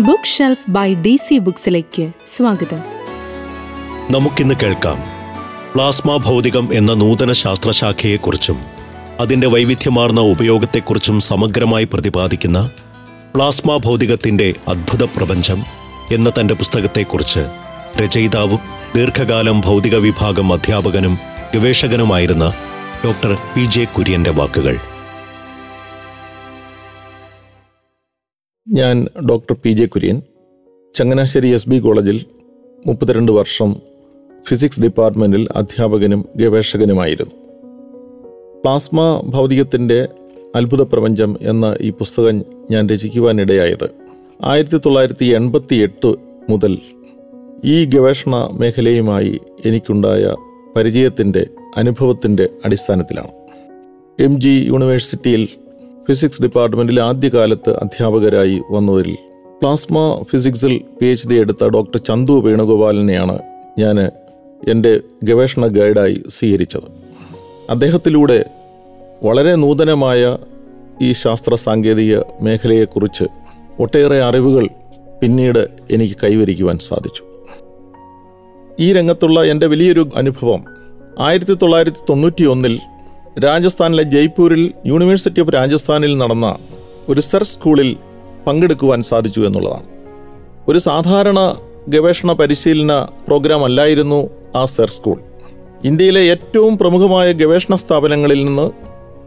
Book shelf by D C ബുക്സിലേക്ക് സ്വാഗതം. നമുക്കിന്ന് കേൾക്കാം. പ്ലാസ്മ ഭൗതികം എന്ന നൂതന ശാസ്ത്രശാഖയെക്കുറിച്ചും അതിന്റെ വൈവിധ്യമാർന്ന ഉപയോഗത്തെക്കുറിച്ചും സമഗ്രമായി പ്രതിപാദിക്കുന്ന പ്ലാസ്മ ഭൗതികത്തിന്റെ അദ്ഭുത പ്രപഞ്ചം എന്ന തന്റെ പുസ്തകത്തെക്കുറിച്ച് രചയിതാവും ദീർഘകാലം ഭൗതിക വിഭാഗം അധ്യാപകനും ഗവേഷകനുമായിരുന്ന ഡോക്ടർ പി ജെ കുര്യന്റെ വാക്കുകൾ. ഞാൻ doctor P J Kurian. Changanassery S B കോളേജിൽ മുപ്പത്തിരണ്ട് വർഷം ഫിസിക്സ് ഡിപ്പാർട്ട്മെന്റിൽ അധ്യാപകനും ഗവേഷകനുമായിരുന്നു. പ്ലാസ്മ ഭൗതികത്തിന്റെ അത്ഭുത പ്രപഞ്ചം എന്ന ഈ പുസ്തകം ഞാൻ രചിക്കുവാനിടയായത് ആയിരത്തി തൊള്ളായിരത്തി എൺപത്തി എട്ട് മുതൽ ഈ ഗവേഷണ മേഖലയുമായി എനിക്കുണ്ടായ പരിചയത്തിന്റെ അനുഭവത്തിന്റെ അടിസ്ഥാനത്തിലാണ്. എം ജി യൂണിവേഴ്സിറ്റിയിൽ ഫിസിക്സ് ഡിപ്പാർട്ട്മെന്റിൽ ആദ്യകാലത്ത് അധ്യാപകരായി വന്നവരിൽ പ്ലാസ്മ ഫിസിക്സിൽ പി എച്ച് ഡി എടുത്ത ഡോക്ടർ ചന്തു വേണുഗോപാലിനെയാണ് ഞാൻ എന്റെ ഗവേഷണ ഗൈഡായി സ്വീകരിച്ചത്. അദ്ദേഹത്തിലൂടെ വളരെ നൂതനമായ ഈ ശാസ്ത്ര സാങ്കേതിക മേഖലയെക്കുറിച്ച് ഒട്ടേറെ അറിവുകൾ പിന്നീട് എനിക്ക് കൈവരിക്കുവാൻ സാധിച്ചു. ഈ രംഗത്തുള്ള എന്റെ വലിയൊരു അനുഭവം ആയിരത്തി തൊള്ളായിരത്തി തൊണ്ണൂറ്റി ഒന്നിൽ രാജസ്ഥാനിലെ ജയ്പൂരിൽ യൂണിവേഴ്സിറ്റി ഓഫ് രാജസ്ഥാനിൽ നടന്ന ഒരു സെർ സ്കൂളിൽ പങ്കെടുക്കുവാൻ സാധിച്ചു എന്നുള്ളതാണ്. ഒരു സാധാരണ ഗവേഷണ പരിശീലന പ്രോഗ്രാം അല്ലായിരുന്നു ആ സെർ സ്കൂൾ. ഇന്ത്യയിലെ ഏറ്റവും പ്രമുഖമായ ഗവേഷണ സ്ഥാപനങ്ങളിൽ നിന്ന്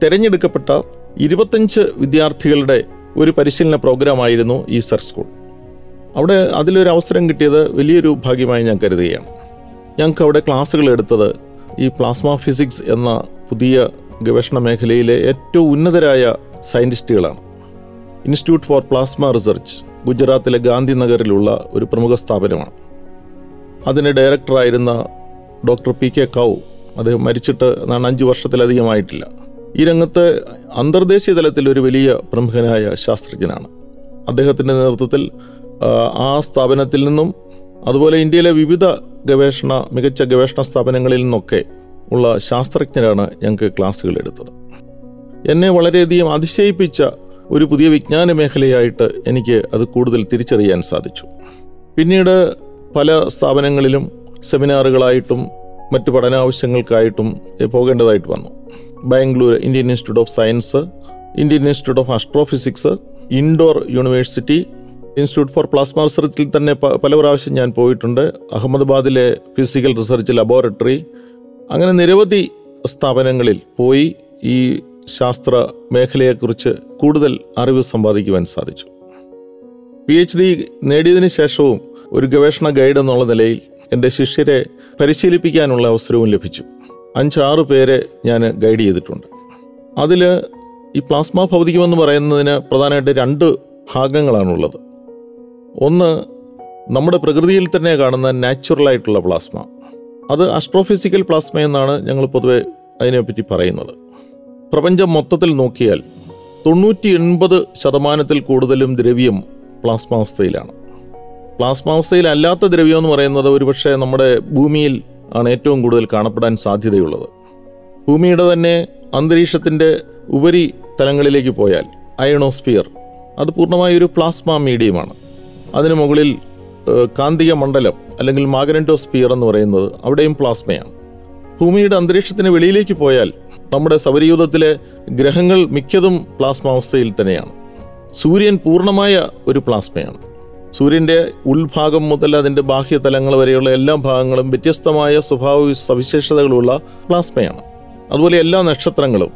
തിരഞ്ഞെടുക്കപ്പെട്ട ഇരുപത്തഞ്ച് വിദ്യാർത്ഥികളുടെ ഒരു പരിശീലന പ്രോഗ്രാമായിരുന്നു ഈ സെർ സ്കൂൾ. അവിടെ അതിലൊരു അവസരം കിട്ടിയത് വലിയൊരു ഭാഗ്യമായി ഞാൻ കരുതുകയാണ്. ഞങ്ങൾക്ക് അവിടെ ക്ലാസ്സുകൾ എടുത്തത് ഈ പ്ലാസ്മ ഫിസിക്സ് എന്ന പുതിയ ഗവേഷണ മേഖലയിലെ ഏറ്റവും ഉന്നതരായ സയന്റിസ്റ്റുകളാണ് ഇൻസ്റ്റിറ്റ്യൂട്ട് ഫോർ പ്ലാസ്മ റിസർച്ച് ഗുജറാത്തിലെ ഗാന്ധിനഗറിലുള്ള ഒരു പ്രമുഖ സ്ഥാപനമാണ്. അതിന് ഡയറക്ടറായിരുന്ന ഡോക്ടർ പി കെ കൗ അദ്ദേഹം മരിച്ചിട്ട് എന്നാണ് അഞ്ച് വർഷത്തിലധികമായിട്ടില്ല. ഈ രംഗത്ത് അന്തർദേശീയ തലത്തിൽ ഒരു വലിയ പ്രമുഖനായ ശാസ്ത്രജ്ഞനാണ്. അദ്ദേഹത്തിന്റെ നേതൃത്വത്തിൽ ആ സ്ഥാപനത്തിൽ നിന്നും അതുപോലെ ഇന്ത്യയിലെ വിവിധ ഗവേഷണ മികച്ച ഗവേഷണ സ്ഥാപനങ്ങളിൽ നിന്നൊക്കെ ഉള്ള ശാസ്ത്രജ്ഞരാണ് ഞങ്ങൾക്ക് ക്ലാസ്സുകൾ എടുത്തത്. എന്നെ വളരെയധികം അതിശയിപ്പിച്ച ഒരു പുതിയ വിജ്ഞാന മേഖലയായിട്ട് എനിക്ക് അത് കൂടുതൽ തിരിച്ചറിയാൻ സാധിച്ചു. പിന്നീട് പല സ്ഥാപനങ്ങളിലും സെമിനാറുകളായിട്ടും മറ്റ് പഠനാവശ്യങ്ങൾക്കായിട്ടും പോകേണ്ടതായിട്ട് വന്നു. Bangalore Indian institute of science Indian institute of astrophysics Indore university institute for plasma റിസർച്ചിൽ തന്നെ പല പ്രാവശ്യം ഞാൻ പോയിട്ടുണ്ട്. അഹമ്മദാബാദിലെ ഫിസിക്കൽ റിസർച്ച് ലബോറട്ടറി അങ്ങനെ നിരവധി സ്ഥാപനങ്ങളിൽ പോയി ഈ ശാസ്ത്ര മേഖലയെക്കുറിച്ച് കൂടുതൽ അറിവ് സമ്പാദിക്കുവാൻ സാധിച്ചു. പി എച്ച് ഡി നേടിയതിനു ശേഷവും ഒരു ഗവേഷണ ഗൈഡ് എന്നുള്ള നിലയിൽ എന്റെ ശിഷ്യരെ പരിശീലിപ്പിക്കാനുള്ള അവസരവും ലഭിച്ചു. അഞ്ചാറ് പേരെ ഞാൻ ഗൈഡ് ചെയ്തിട്ടുണ്ട്. അതിൽ ഈ പ്ലാസ്മ ഭൗതികമെന്ന് പറയുന്നതിന് പ്രധാനമായിട്ട് രണ്ട് ഭാഗങ്ങളാണുള്ളത്. ഒന്ന് നമ്മുടെ പ്രകൃതിയിൽ തന്നെ കാണുന്ന നാച്ചുറലായിട്ടുള്ള പ്ലാസ്മ. അത് അസ്ട്രോഫിസിക്കൽ പ്ലാസ്മ എന്നാണ് ഞങ്ങൾ പൊതുവെ അതിനെപ്പറ്റി പറയുന്നത്. പ്രപഞ്ചം മൊത്തത്തിൽ നോക്കിയാൽ തൊണ്ണൂറ്റി എൺപത് ശതമാനത്തിൽ കൂടുതലും ദ്രവ്യം പ്ലാസ്മാവസ്ഥയിലാണ് പ്ലാസ്മാവസ്ഥയിലല്ലാത്ത ദ്രവ്യം എന്ന് പറയുന്നത് ഒരുപക്ഷെ നമ്മുടെ ഭൂമിയിൽ ആണ് ഏറ്റവും കൂടുതൽ കാണപ്പെടാൻ സാധ്യതയുള്ളത്. ഭൂമിയുടെ തന്നെ അന്തരീക്ഷത്തിന്റെ ഉപരി തലങ്ങളിലേക്ക് പോയാൽ അയണോസ്ഫിയർ അത് പൂർണമായൊരു പ്ലാസ്മ മീഡിയമാണ് അതിനു മുകളിൽ കാന്തിക മണ്ഡലം അല്ലെങ്കിൽ മാഗ്നറ്റോസ്ഫിയർ എന്ന് പറയുന്നത് അവിടെയും പ്ലാസ്മയാണ്. ഭൂമിയുടെ അന്തരീക്ഷത്തിന് വെളിയിലേക്ക് പോയാൽ നമ്മുടെ സൗരയൂഥത്തിലെ ഗ്രഹങ്ങൾ മിക്കതും പ്ലാസ്മ അവസ്ഥയിൽ തന്നെയാണ്. സൂര്യൻ പൂർണമായ ഒരു പ്ലാസ്മയാണ്. സൂര്യന്റെ ഉൾഭാഗം മുതൽ അതിന്റെ ബാഹ്യതലങ്ങൾ വരെയുള്ള എല്ലാ ഭാഗങ്ങളും വ്യത്യസ്തമായ സ്വഭാവ സവിശേഷതകളുള്ള പ്ലാസ്മയാണ്. അതുപോലെ എല്ലാ നക്ഷത്രങ്ങളും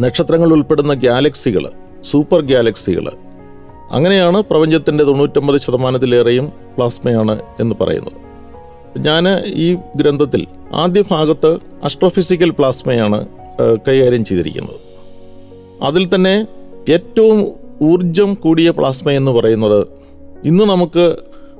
നക്ഷത്രങ്ങൾ ഉൾപ്പെടുന്ന ഗാലക്സികൾ സൂപ്പർ ഗാലക്സികൾ അങ്ങനെയാണ് പ്രപഞ്ചത്തിന്റെ തൊണ്ണൂറ്റൊമ്പത് ശതമാനത്തിലേറെയും പ്ലാസ്മയാണ് എന്ന് പറയുന്നത്. ഞാൻ ഈ ഗ്രന്ഥത്തിൽ ആദ്യ ഭാഗത്ത് അസ്ട്രോഫിസിക്കൽ പ്ലാസ്മയാണ് കൈകാര്യം ചെയ്തിരിക്കുന്നത്. അതിൽ തന്നെ ഏറ്റവും ഊർജം കൂടിയ പ്ലാസ്മ എന്ന് പറയുന്നത് ഇന്ന് നമുക്ക്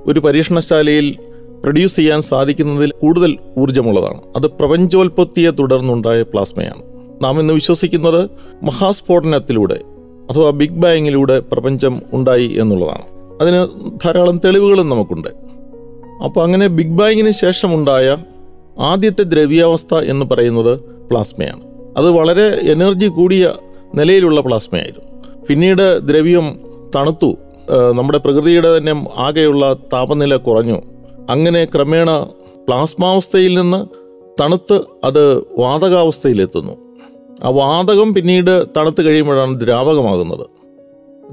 ഒരു പരീക്ഷണശാലയിൽ പ്രൊഡ്യൂസ് ചെയ്യാൻ സാധിക്കുന്നതിൽ കൂടുതൽ ഊർജമുള്ളതാണ് അത് പ്രപഞ്ചോൽപത്തിയെ തുടർന്നുണ്ടായ പ്ലാസ്മയാണ് നാം ഇന്ന് വിശ്വസിക്കുന്നത് മഹാസ്ഫോടനത്തിലൂടെ അഥവാ ബിഗ് ബാങ്ങിലൂടെ പ്രപഞ്ചം ഉണ്ടായി എന്നുള്ളതാണ്. അതിന് ധാരാളം തെളിവുകളും നമുക്കുണ്ട്. അപ്പോൾ അങ്ങനെ ബിഗ് ബാങ്ങിന് ശേഷമുണ്ടായ ആദ്യത്തെ ദ്രവ്യാവസ്ഥ എന്ന് പറയുന്നത് പ്ലാസ്മയാണ്. അത് വളരെ എനർജി കൂടിയ നിലയിലുള്ള പ്ലാസ്മയായിരുന്നു. പിന്നീട് ദ്രവ്യം തണുത്തു. നമ്മുടെ പ്രകൃതിയുടെ തന്നെ ആകെയുള്ള താപനില കുറഞ്ഞു. അങ്ങനെ ക്രമേണ പ്ലാസ്മാവസ്ഥയിൽ നിന്ന് തണുത്ത് അത് വാതകാവസ്ഥയിലെത്തുന്നു. ആ വാതകം പിന്നീട് തണുത്ത് കഴിയുമ്പോഴാണ് ദ്രാവകമാകുന്നത്.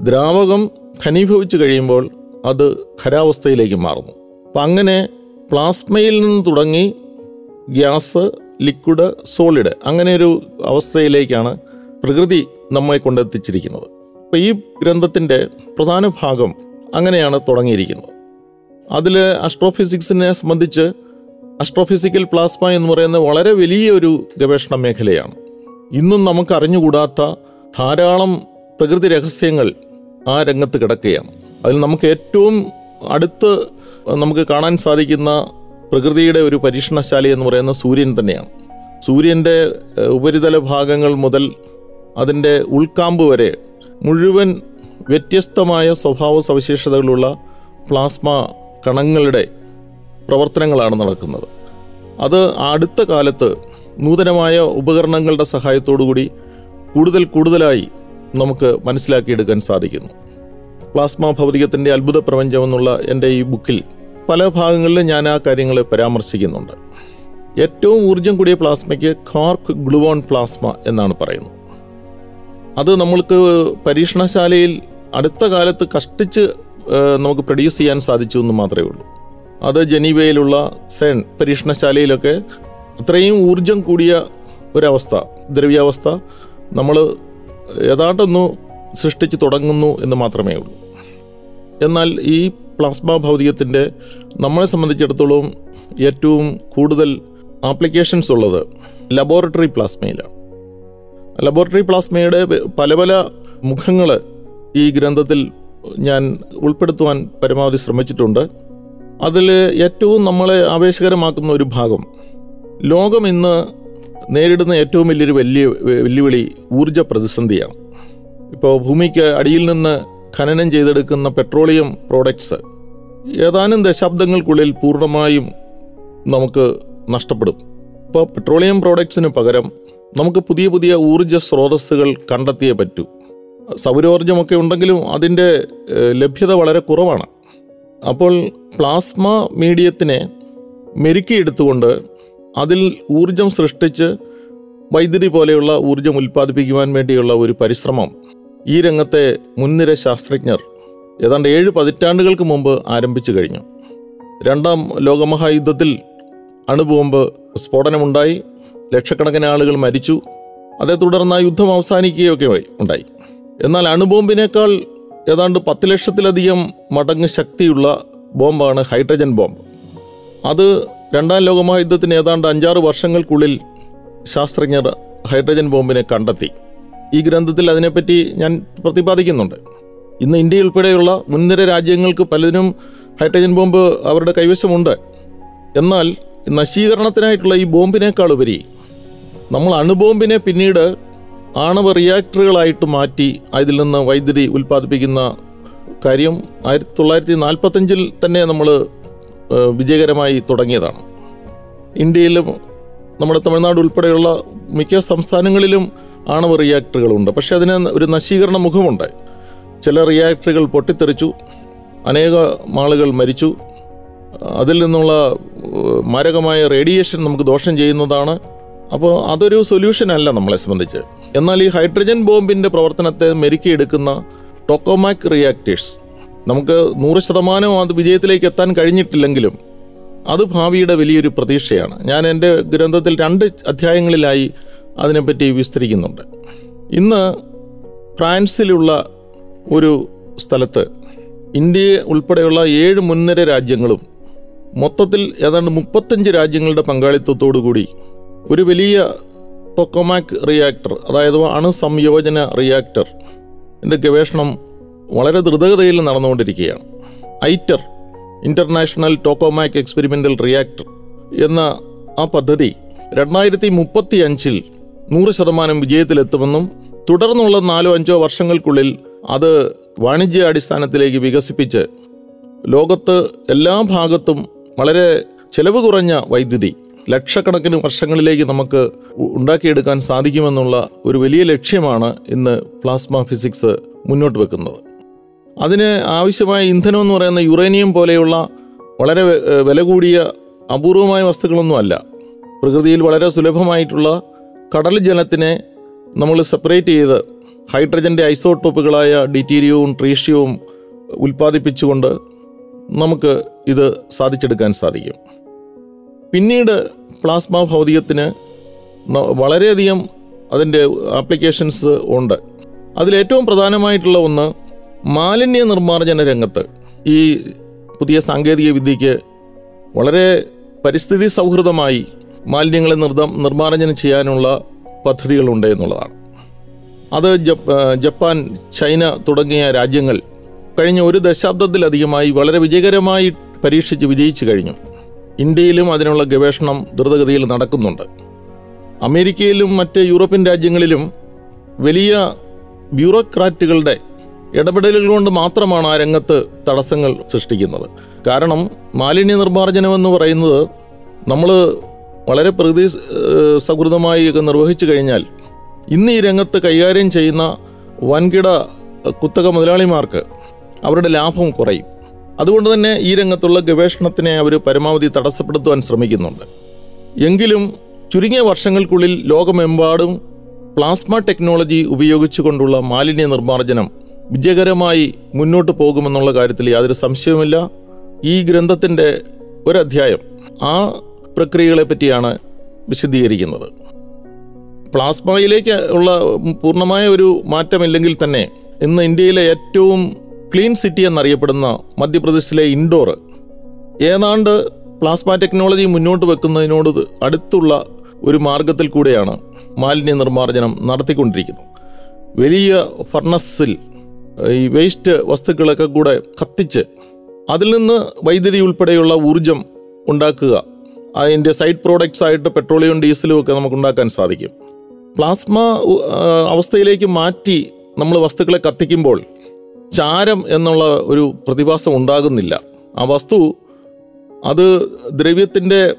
ദ്രാവകം ഖനീഭവിച്ച് കഴിയുമ്പോൾ അത് ഖരാവസ്ഥയിലേക്ക് മാറുന്നു. അപ്പം അങ്ങനെ പ്ലാസ്മയിൽ നിന്ന് തുടങ്ങി ഗ്യാസ് ലിക്വിഡ് സോളിഡ് അങ്ങനെ ഒരു അവസ്ഥയിലേക്കാണ് പ്രകൃതി നമ്മെ കൊണ്ടെത്തിച്ചിരിക്കുന്നത്. അപ്പോൾ ഈ ഗ്രന്ഥത്തിന്റെ പ്രധാന ഭാഗം അങ്ങനെയാണ് തുടങ്ങിയിരിക്കുന്നത്. അതിൽ അസ്ട്രോഫിസിക്സിനെ സംബന്ധിച്ച് അസ്ട്രോഫിസിക്കൽ പ്ലാസ്മ എന്ന് പറയുന്ന വളരെ വലിയൊരു ഗവേഷണ മേഖലയാണ്. ഇന്നും നമുക്ക് അറിഞ്ഞുകൂടാത്ത ധാരാളം പ്രകൃതി രഹസ്യങ്ങൾ ആ രംഗത്ത് കിടക്കുകയാണ്. അതിൽ നമുക്ക് ഏറ്റവും അടുത്ത് നമുക്ക് കാണാൻ സാധിക്കുന്ന പ്രകൃതിയുടെ ഒരു പരീക്ഷണശാല എന്ന് പറയുന്ന സൂര്യൻ തന്നെയാണ്. സൂര്യന്റെ ഉപരിതല ഭാഗങ്ങൾ മുതൽ അതിന്റെ ഉൾക്കാമ്പ് വരെ മുഴുവൻ വ്യത്യസ്തമായ സ്വഭാവ സവിശേഷതകളുള്ള പ്ലാസ്മ കണങ്ങളുടെ പ്രവർത്തനങ്ങളാണ് നടക്കുന്നത്. അത് അടുത്ത കാലത്ത് നൂതനമായ ഉപകരണങ്ങളുടെ സഹായത്തോടുകൂടി കൂടുതൽ കൂടുതലായി നമുക്ക് മനസ്സിലാക്കിയെടുക്കാൻ സാധിക്കുന്നു. പ്ലാസ്മ ഭൗതികത്തിന്റെ അത്ഭുത പ്രപഞ്ചം എന്നുള്ള എന്റെ ഈ ബുക്കിൽ പല ഭാഗങ്ങളിലും ഞാൻ ആ കാര്യങ്ങൾ പരാമർശിക്കുന്നുണ്ട്. ഏറ്റവും ഊർജം കൂടിയ പ്ലാസ്മയ്ക്ക് കാർക്ക് ഗ്ലുവോൺ പ്ലാസ്മ എന്നാണ് പറയുന്നത്. അത് നമ്മൾക്ക് പരീക്ഷണശാലയിൽ അടുത്ത കാലത്ത് കഷ്ടിച്ച് നമുക്ക് പ്രൊഡ്യൂസ് ചെയ്യാൻ സാധിച്ചു എന്ന് മാത്രമേ ഉള്ളൂ. അത് ജനീവയിലുള്ള സെൻ പരീക്ഷണശാലയിലൊക്കെ അത്രയും ഊർജം കൂടിയ ഒരവസ്ഥ ദ്രവ്യാവസ്ഥ നമ്മൾ യഥാർത്ഥൊന്നു സൃഷ്ടിച്ച് തുടങ്ങുന്നു എന്ന് മാത്രമേ ഉള്ളൂ. എന്നാൽ ഈ പ്ലാസ്മ ഭൗതികത്തിന്റെ നമ്മളെ സംബന്ധിച്ചിടത്തോളം ഏറ്റവും കൂടുതൽ ആപ്ലിക്കേഷൻസ് ഉള്ളത് ലബോറട്ടറി പ്ലാസ്മയിലാണ്. ലബോറട്ടറി പ്ലാസ്മയുടെ പല പല മുഖങ്ങൾ ഈ ഗ്രന്ഥത്തിൽ ഞാൻ ഉൾപ്പെടുത്തുവാൻ പരമാവധി ശ്രമിച്ചിട്ടുണ്ട്. അതിൽ ഏറ്റവും നമ്മളെ ആവേശകരമാക്കുന്ന ഒരു ഭാഗം ലോകം ഇന്ന് നേരിടുന്ന ഏറ്റവും വലിയൊരു വലിയ വെല്ലുവിളി ഊർജ പ്രതിസന്ധിയാണ്. ഇപ്പോൾ ഭൂമിക്ക് അടിയിൽ നിന്ന് ഖനനം ചെയ്തെടുക്കുന്ന പെട്രോളിയം പ്രോഡക്ട്സ് ഏതാനും ദശാബ്ദങ്ങൾക്കുള്ളിൽ പൂർണമായും നമുക്ക് നഷ്ടപ്പെടും. ഇപ്പോൾ പെട്രോളിയം പ്രോഡക്ട്സിന് പകരം നമുക്ക് പുതിയ പുതിയ ഊർജ സ്രോതസ്സുകൾ കണ്ടെത്തിയേ പറ്റൂ. സൗരോർജമൊക്കെ ഉണ്ടെങ്കിലും അതിന്റെ ലഭ്യത വളരെ കുറവാണ്. അപ്പോൾ പ്ലാസ്മ മീഡിയത്തിനെ മെരുക്കിയെടുത്തുകൊണ്ട് അതിൽ ഊർജം സൃഷ്ടിച്ച് വൈദ്യുതി പോലെയുള്ള ഊർജം ഉൽപ്പാദിപ്പിക്കുവാൻ വേണ്ടിയുള്ള ഒരു പരിശ്രമം ഈ രംഗത്തെ മുൻനിര ശാസ്ത്രജ്ഞർ ഏതാണ്ട് ഏഴ് പതിറ്റാണ്ടുകൾക്ക് മുമ്പ് ആരംഭിച്ചു കഴിഞ്ഞു. രണ്ടാം ലോകമഹായുദ്ധത്തിൽ അണുബോംബ് സ്ഫോടനമുണ്ടായി. ലക്ഷക്കണക്കിന് ആളുകൾ മരിച്ചു. അതേ തുടർന്ന് ആ യുദ്ധം അവസാനിക്കുകയൊക്കെ ഉണ്ടായി. എന്നാൽ അണുബോംബിനേക്കാൾ ഏതാണ്ട് പത്ത് ലക്ഷത്തിലധികം മടങ്ങ് ശക്തിയുള്ള ബോംബാണ് ഹൈഡ്രജൻ ബോംബ്. അത് രണ്ടാം ലോകമഹായുദ്ധത്തിന് ഏതാണ്ട് അഞ്ചാറ് വർഷങ്ങൾക്കുള്ളിൽ ശാസ്ത്രജ്ഞർ ഹൈഡ്രജൻ ബോംബിനെ കണ്ടെത്തി. ഈ ഗ്രന്ഥത്തിൽ അതിനെപ്പറ്റി ഞാൻ പ്രതിപാദിക്കുന്നുണ്ട്. ഇന്ന് ഇന്ത്യ ഉൾപ്പെടെയുള്ള മുൻനിര രാജ്യങ്ങൾക്ക് പലതിനും ഹൈഡ്രജൻ ബോംബ് അവരുടെ കൈവശമുണ്ട്. എന്നാൽ നശീകരണത്തിനായിട്ടുള്ള ഈ ബോംബിനേക്കാൾ ഉപരി നമ്മൾ അണുബോംബിനെ പിന്നീട് ആണവ റിയാക്ടറുകളായിട്ട് മാറ്റി അതിൽ നിന്ന് വൈദ്യുതി ഉൽപ്പാദിപ്പിക്കുന്ന കാര്യം ആയിരത്തി തൊള്ളായിരത്തി നാൽപ്പത്തഞ്ചിൽ തന്നെ നമ്മൾ വിജയകരമായി തുടങ്ങിയതാണ്. ഇന്ത്യയിലും നമ്മുടെ തമിഴ്നാട് ഉൾപ്പെടെയുള്ള മിക്ക സംസ്ഥാനങ്ങളിലും ആണവ റിയാക്ടറുകളുണ്ട്. പക്ഷേ അതിന് ഒരു നശീകരണ മുഖമുണ്ട്. ചില റിയാക്ടറുകൾ പൊട്ടിത്തെറിച്ചു. അനേക ആളുകൾ മരിച്ചു. അതിൽ നിന്നുള്ള മാരകമായ റേഡിയേഷൻ നമുക്ക് ദോഷം ചെയ്യുന്നതാണ്. അപ്പോൾ അതൊരു സൊല്യൂഷൻ അല്ല നമ്മളെ സംബന്ധിച്ച്. എന്നാൽ ഈ ഹൈഡ്രജൻ ബോംബിന്റെ പ്രവർത്തനത്തെ മെരുക്കിയെടുക്കുന്ന ടൊക്കോമാക് റിയാക്ടേഴ്സ് നമുക്ക് നൂറ് ശതമാനവും അത് വിജയത്തിലേക്ക് എത്താൻ കഴിഞ്ഞിട്ടില്ലെങ്കിലും അത് ഭാവിയുടെ വലിയൊരു പ്രതീക്ഷയാണ്. ഞാൻ എന്റെ ഗ്രന്ഥത്തിൽ രണ്ട് അധ്യായങ്ങളിലായി അതിനെപ്പറ്റി വിസ്തരിക്കുന്നുണ്ട്. ഇന്ന് ഫ്രാൻസിലുള്ള ഒരു സ്ഥലത്ത് ഇന്ത്യയെ ഉൾപ്പെടെയുള്ള ഏഴ് മുൻനിര രാജ്യങ്ങളും മൊത്തത്തിൽ ഏതാണ്ട് മുപ്പത്തഞ്ച് രാജ്യങ്ങളുടെ പങ്കാളിത്തത്തോടു കൂടി ഒരു വലിയ ടൊക്കോമാക് റിയാക്ടർ അതായത് അണുസംയോജന റിയാക്ടർ എന്റെ ഗവേഷണം വളരെ ദ്രുതഗതിയിൽ നടന്നുകൊണ്ടിരിക്കുകയാണ്. ITER international tokamak experimental reactor എന്ന ആ പദ്ധതി രണ്ടായിരത്തി മുപ്പത്തി അഞ്ചിൽ നൂറ് ശതമാനം വിജയത്തിലെത്തുമെന്നും തുടർന്നുള്ള നാലോ അഞ്ചോ വർഷങ്ങൾക്കുള്ളിൽ അത് വാണിജ്യ അടിസ്ഥാനത്തിലേക്ക് വികസിപ്പിച്ച് ലോകത്ത് എല്ലാ ഭാഗത്തും വളരെ ചെലവ് കുറഞ്ഞ വൈദ്യുതി ലക്ഷക്കണക്കിന് വർഷങ്ങളിലേക്ക് നമുക്ക് ഉണ്ടാക്കിയെടുക്കാൻ സാധിക്കുമെന്നുള്ള ഒരു വലിയ ലക്ഷ്യമാണ് ഇന്ന് പ്ലാസ്മ ഫിസിക്സ് മുന്നോട്ട് വെക്കുന്നത്. അതിന് ആവശ്യമായ ഇന്ധനം എന്ന് പറയുന്ന യുറേനിയം പോലെയുള്ള വളരെ വില കൂടിയ അപൂർവമായ വസ്തുക്കളൊന്നുമല്ല പ്രകൃതിയിൽ വളരെ സുലഭമായിട്ടുള്ള കടൽ ജലത്തിനെ നമ്മൾ സെപ്പറേറ്റ് ചെയ്ത് ഹൈഡ്രജന്റെ ഐസോട്ടോപ്പുകളായ ഡിറ്റീരിയവും ട്രീഷ്യവും ഉൽപ്പാദിപ്പിച്ചുകൊണ്ട് നമുക്ക് ഇത് സാധിച്ചെടുക്കാൻ സാധിക്കും. പിന്നീട് പ്ലാസ്മ ഭൗതികത്തിന് വളരെയധികം അതിന്റെ ആപ്ലിക്കേഷൻസ് ഉണ്ട്. അതിലേറ്റവും പ്രധാനമായിട്ടുള്ള ഒന്ന് മാലിന്യ നിർമ്മാർജന രംഗത്ത് ഈ പുതിയ സാങ്കേതിക വിദ്യയ്ക്ക് വളരെ പരിസ്ഥിതി സൗഹൃദമായി മാലിന്യങ്ങളെ നിർദ്ദം നിർമ്മാർജനം ചെയ്യാനുള്ള പദ്ധതികളുണ്ട് എന്നുള്ളതാണ്. അത് ജപ്പാൻ ചൈന തുടങ്ങിയ രാജ്യങ്ങൾ കഴിഞ്ഞ ഒരു ദശാബ്ദത്തിലധികമായി വളരെ വിജയകരമായി പരീക്ഷിച്ച് വിജയിച്ചു കഴിഞ്ഞു. ഇന്ത്യയിലും അതിനുള്ള ഗവേഷണം ദ്രുതഗതിയിൽ നടക്കുന്നുണ്ട്. അമേരിക്കയിലും മറ്റ് യൂറോപ്യൻ രാജ്യങ്ങളിലും വലിയ ബ്യൂറോക്രാറ്റുകളുടെ ഇടപെടലുകൾ കൊണ്ട് മാത്രമാണ് ആ രംഗത്ത് തടസ്സങ്ങൾ സൃഷ്ടിക്കുന്നത്. കാരണം മാലിന്യ നിർമ്മാർജനം എന്ന് പറയുന്നത് നമ്മൾ വളരെ പ്രകൃതി സൗഹൃദമായി ഒക്കെ നിർവഹിച്ചു കഴിഞ്ഞാൽ ഇന്ന് ഈ രംഗത്ത് കൈകാര്യം ചെയ്യുന്ന വൻകിട കുത്തക മുതലാളിമാർക്ക് അവരുടെ ലാഭം കുറയും. അതുകൊണ്ട് തന്നെ ഈ രംഗത്തുള്ള ഗവേഷണത്തിനെ അവർ പരമാവധി തടസ്സപ്പെടുത്തുവാൻ ശ്രമിക്കുന്നുണ്ട്. എങ്കിലും ചുരുങ്ങിയ വർഷങ്ങൾക്കുള്ളിൽ ലോകമെമ്പാടും പ്ലാസ്മ ടെക്നോളജി ഉപയോഗിച്ചുകൊണ്ടുള്ള മാലിന്യ നിർമ്മാർജനം വിജയകരമായി മുന്നോട്ട് പോകുമെന്നുള്ള കാര്യത്തിൽ യാതൊരു സംശയവുമില്ല. ഈ ഗ്രന്ഥത്തിന്റെ ഒരധ്യായം ആ പ്രക്രിയകളെ പറ്റിയാണ് വിശദീകരിക്കുന്നത്. പ്ലാസ്മയിലേക്ക് ഉള്ള പൂർണമായ ഒരു മാറ്റമില്ലെങ്കിൽ തന്നെ ഇന്ന് ഇന്ത്യയിലെ ഏറ്റവും ക്ലീൻ സിറ്റി എന്നറിയപ്പെടുന്ന മധ്യപ്രദേശിലെ ഇൻഡോർ ഏതാണ്ട് പ്ലാസ്മ ടെക്നോളജി മുന്നോട്ട് വെക്കുന്നതിനോട് അടുത്തുള്ള ഒരു മാർഗത്തിൽ കൂടെയാണ് മാലിന്യ നിർമ്മാർജനം നടത്തിക്കൊണ്ടിരിക്കുന്നത്. വലിയ ഫർണസിൽ ഈ വേസ്റ്റ് വസ്തുക്കളൊക്കെ കൂടെ കത്തിച്ച് അതിൽ നിന്ന് വൈദ്യുതി ഉൾപ്പെടെയുള്ള ഊർജം ഉണ്ടാക്കുക. അതിന്റെ സൈഡ് പ്രോഡക്ട്സ് ആയിട്ട് പെട്രോളിയം ഡീസലും ഒക്കെ നമുക്ക് ഉണ്ടാക്കാൻ സാധിക്കും. പ്ലാസ്മ അവസ്ഥയിലേക്ക് മാറ്റി നമ്മൾ വസ്തുക്കളെ കത്തിക്കുമ്പോൾ ചാരം എന്നുള്ള ഒരു പ്രതിഭാസം ഉണ്ടാകുന്നില്ല. ആ വസ്തു അത് ദ്രവ്യത്തിന്റെ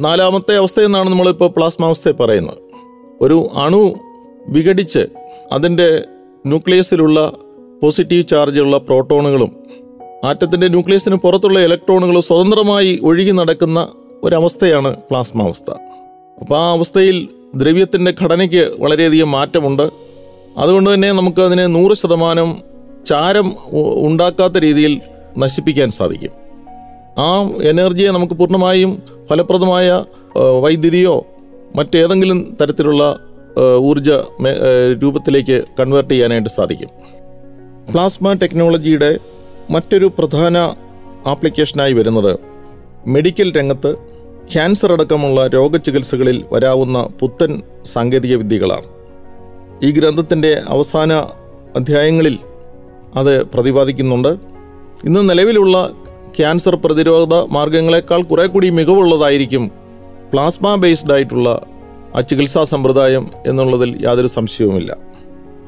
നാലാമത്തെ അവസ്ഥയെന്നാണ് നമ്മളിപ്പോൾ പ്ലാസ്മ അവസ്ഥയെ പറയുന്നത്. ഒരു അണു വിഘടിച്ച് അതിന്റെ ന്യൂക്ലിയസിലുള്ള പോസിറ്റീവ് ചാർജുള്ള പ്രോട്ടോണുകളും ആറ്റത്തിന്റെ ന്യൂക്ലിയസിന് പുറത്തുള്ള ഇലക്ട്രോണുകളും സ്വതന്ത്രമായി ഒഴുകി നടക്കുന്ന ഒരവസ്ഥയാണ് പ്ലാസ്മ അവസ്ഥ. അപ്പോൾ ആ അവസ്ഥയിൽ ദ്രവ്യത്തിന്റെ ഘടനയ്ക്ക് വളരെയധികം മാറ്റമുണ്ട്. അതുകൊണ്ട് തന്നെ നമുക്ക് അതിനെ നൂറ് ശതമാനം ചാരം ഉണ്ടാക്കാത്ത രീതിയിൽ നശിപ്പിക്കാൻ സാധിക്കും. ആ എനർജിയെ നമുക്ക് പൂർണമായും ഫലപ്രദമായ വൈദ്യുതിയോ മറ്റേതെങ്കിലും തരത്തിലുള്ള ഊർജ രൂപത്തിലേക്ക് കൺവേർട്ട് ചെയ്യാനായിട്ട് സാധിക്കും. പ്ലാസ്മ ടെക്നോളജിയുടെ മറ്റൊരു പ്രധാന ആപ്ലിക്കേഷനായി വരുന്നത് മെഡിക്കൽ രംഗത്ത് ക്യാൻസർ അടക്കമുള്ള രോഗചികിത്സകളിൽ വരാവുന്ന പുത്തൻ സാങ്കേതിക വിദ്യകളാണ് ഈ ഗ്രന്ഥത്തിന്റെ അവസാന അധ്യായങ്ങളിൽ അത് പ്രതിപാദിക്കുന്നുണ്ട്. ഇന്ന് നിലവിലുള്ള ക്യാൻസർ പ്രതിരോധ മാർഗങ്ങളെക്കാൾ കുറെ കൂടി മികവുള്ളതായിരിക്കും പ്ലാസ്മ ബേസ്ഡ് ആയിട്ടുള്ള ആ ചികിത്സാ സമ്പ്രദായം എന്നുള്ളതിൽ യാതൊരു സംശയവുമില്ല.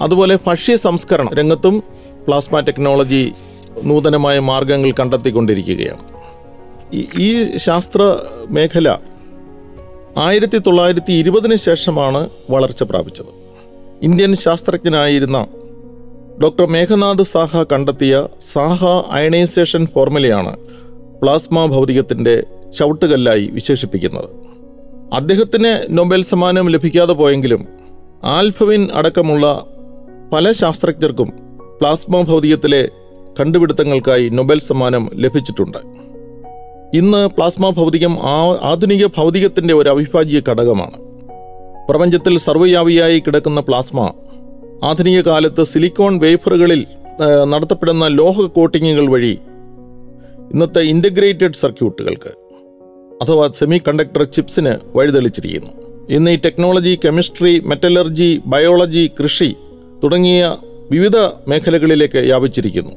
അതുപോലെ ഭക്ഷ്യ സംസ്കരണം രംഗത്തും പ്ലാസ്മ ടെക്നോളജി നൂതനമായ മാർഗങ്ങൾ കണ്ടെത്തിക്കൊണ്ടിരിക്കുകയാണ്. ഈ- ശാസ്ത്ര മേഖല ആയിരത്തി തൊള്ളായിരത്തി ഇരുപതിന് ശേഷമാണ് വളർച്ച പ്രാപിച്ചത്. ഇന്ത്യൻ ശാസ്ത്രജ്ഞനായിരുന്ന ഡോക്ടർ മേഘനാഥ് സാഹ കണ്ടെത്തിയ സാഹ അയണൈസേഷൻ ഫോർമുലയാണ് പ്ലാസ്മ ഭൗതികത്തിന്റെ ചവിട്ടുകല്ലായി വിശേഷിപ്പിക്കുന്നത്. അദ്ദേഹത്തിന് നൊബേൽ സമ്മാനം ലഭിക്കാതെ പോയെങ്കിലും ആൽഫവിൻ അടക്കമുള്ള പല ശാസ്ത്രജ്ഞർക്കും പ്ലാസ്മ ഭൗതികത്തിലെ കണ്ടുപിടുത്തങ്ങൾക്കായി നൊബേൽ സമ്മാനം ലഭിച്ചിട്ടുണ്ട്. ഇന്ന് പ്ലാസ്മ ഭൗതികം ആ ആധുനിക ഭൗതികത്തിന്റെ ഒരു അവിഭാജ്യ ഘടകമാണ്. പ്രപഞ്ചത്തിൽ സർവവ്യാപിയായി കിടക്കുന്ന പ്ലാസ്മ ആധുനിക കാലത്ത് സിലിക്കോൺ വേഫറുകളിൽ നടത്തപ്പെടുന്ന ലോഹ കോട്ടിങ്ങുകൾ വഴി ഇന്നത്തെ ഇന്റഗ്രേറ്റഡ് സർക്യൂട്ടുകൾക്ക് അഥവാ സെമി കണ്ടക്ടർ ചിപ്സിന് വഴിതെളിച്ചിരിക്കുന്നു. ഇന്ന് ഈ ടെക്നോളജി കെമിസ്ട്രി മെറ്റലർജി ബയോളജി കൃഷി തുടങ്ങിയ വിവിധ മേഖലകളിലേക്ക് വ്യാപിച്ചിരിക്കുന്നു.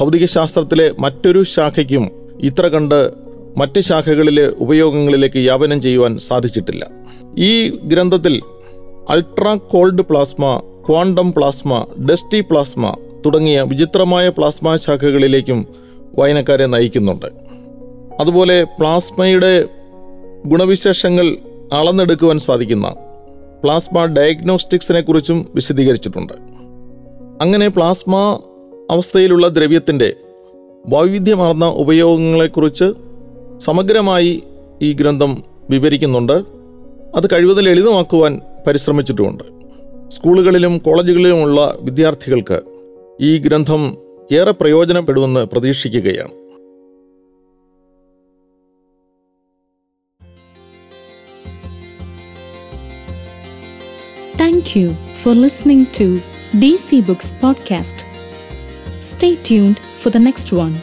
ഭൗതികശാസ്ത്രത്തിലെ മറ്റൊരു ശാഖയ്ക്കും ഇത്ര കണ്ട് മറ്റ് ശാഖകളിലെ ഉപയോഗങ്ങളിലേക്ക് വ്യാപനം ചെയ്യുവാൻ സാധിച്ചിട്ടില്ല. ഈ ഗ്രന്ഥത്തിൽ ultra cold plasma quantum plasma dusty plasma തുടങ്ങിയ വിചിത്രമായ പ്ലാസ്മ ശാഖകളിലേക്കും വായനക്കാരെ നയിക്കുന്നുണ്ട്. അതുപോലെ പ്ലാസ്മയുടെ ഗുണവിശേഷങ്ങൾ അളന്നെടുക്കുവാൻ സാധിക്കുന്ന പ്ലാസ്മ ഡയഗ്നോസ്റ്റിക്സിനെ കുറിച്ചും വിശദീകരിച്ചിട്ടുണ്ട്. അങ്ങനെ പ്ലാസ്മ അവസ്ഥയിലുള്ള ദ്രവ്യത്തിന്റെ വൈവിധ്യമാർന്ന ഉപയോഗങ്ങളെക്കുറിച്ച് സമഗ്രമായി ഈ ഗ്രന്ഥം വിവരിക്കുന്നുണ്ട്. അത് കഴിവതും ലളിതമാക്കുവാൻ പരിശ്രമിച്ചിട്ടുമുണ്ട്. സ്കൂളുകളിലും കോളേജുകളിലുമുള്ള വിദ്യാർത്ഥികൾക്ക് ഈ ഗ്രന്ഥം ഏറെ പ്രയോജനപ്പെടുമെന്ന് പ്രതീക്ഷിക്കുകയാണ്. Thank you for listening to DC Books Podcast. Stay tuned for the next one.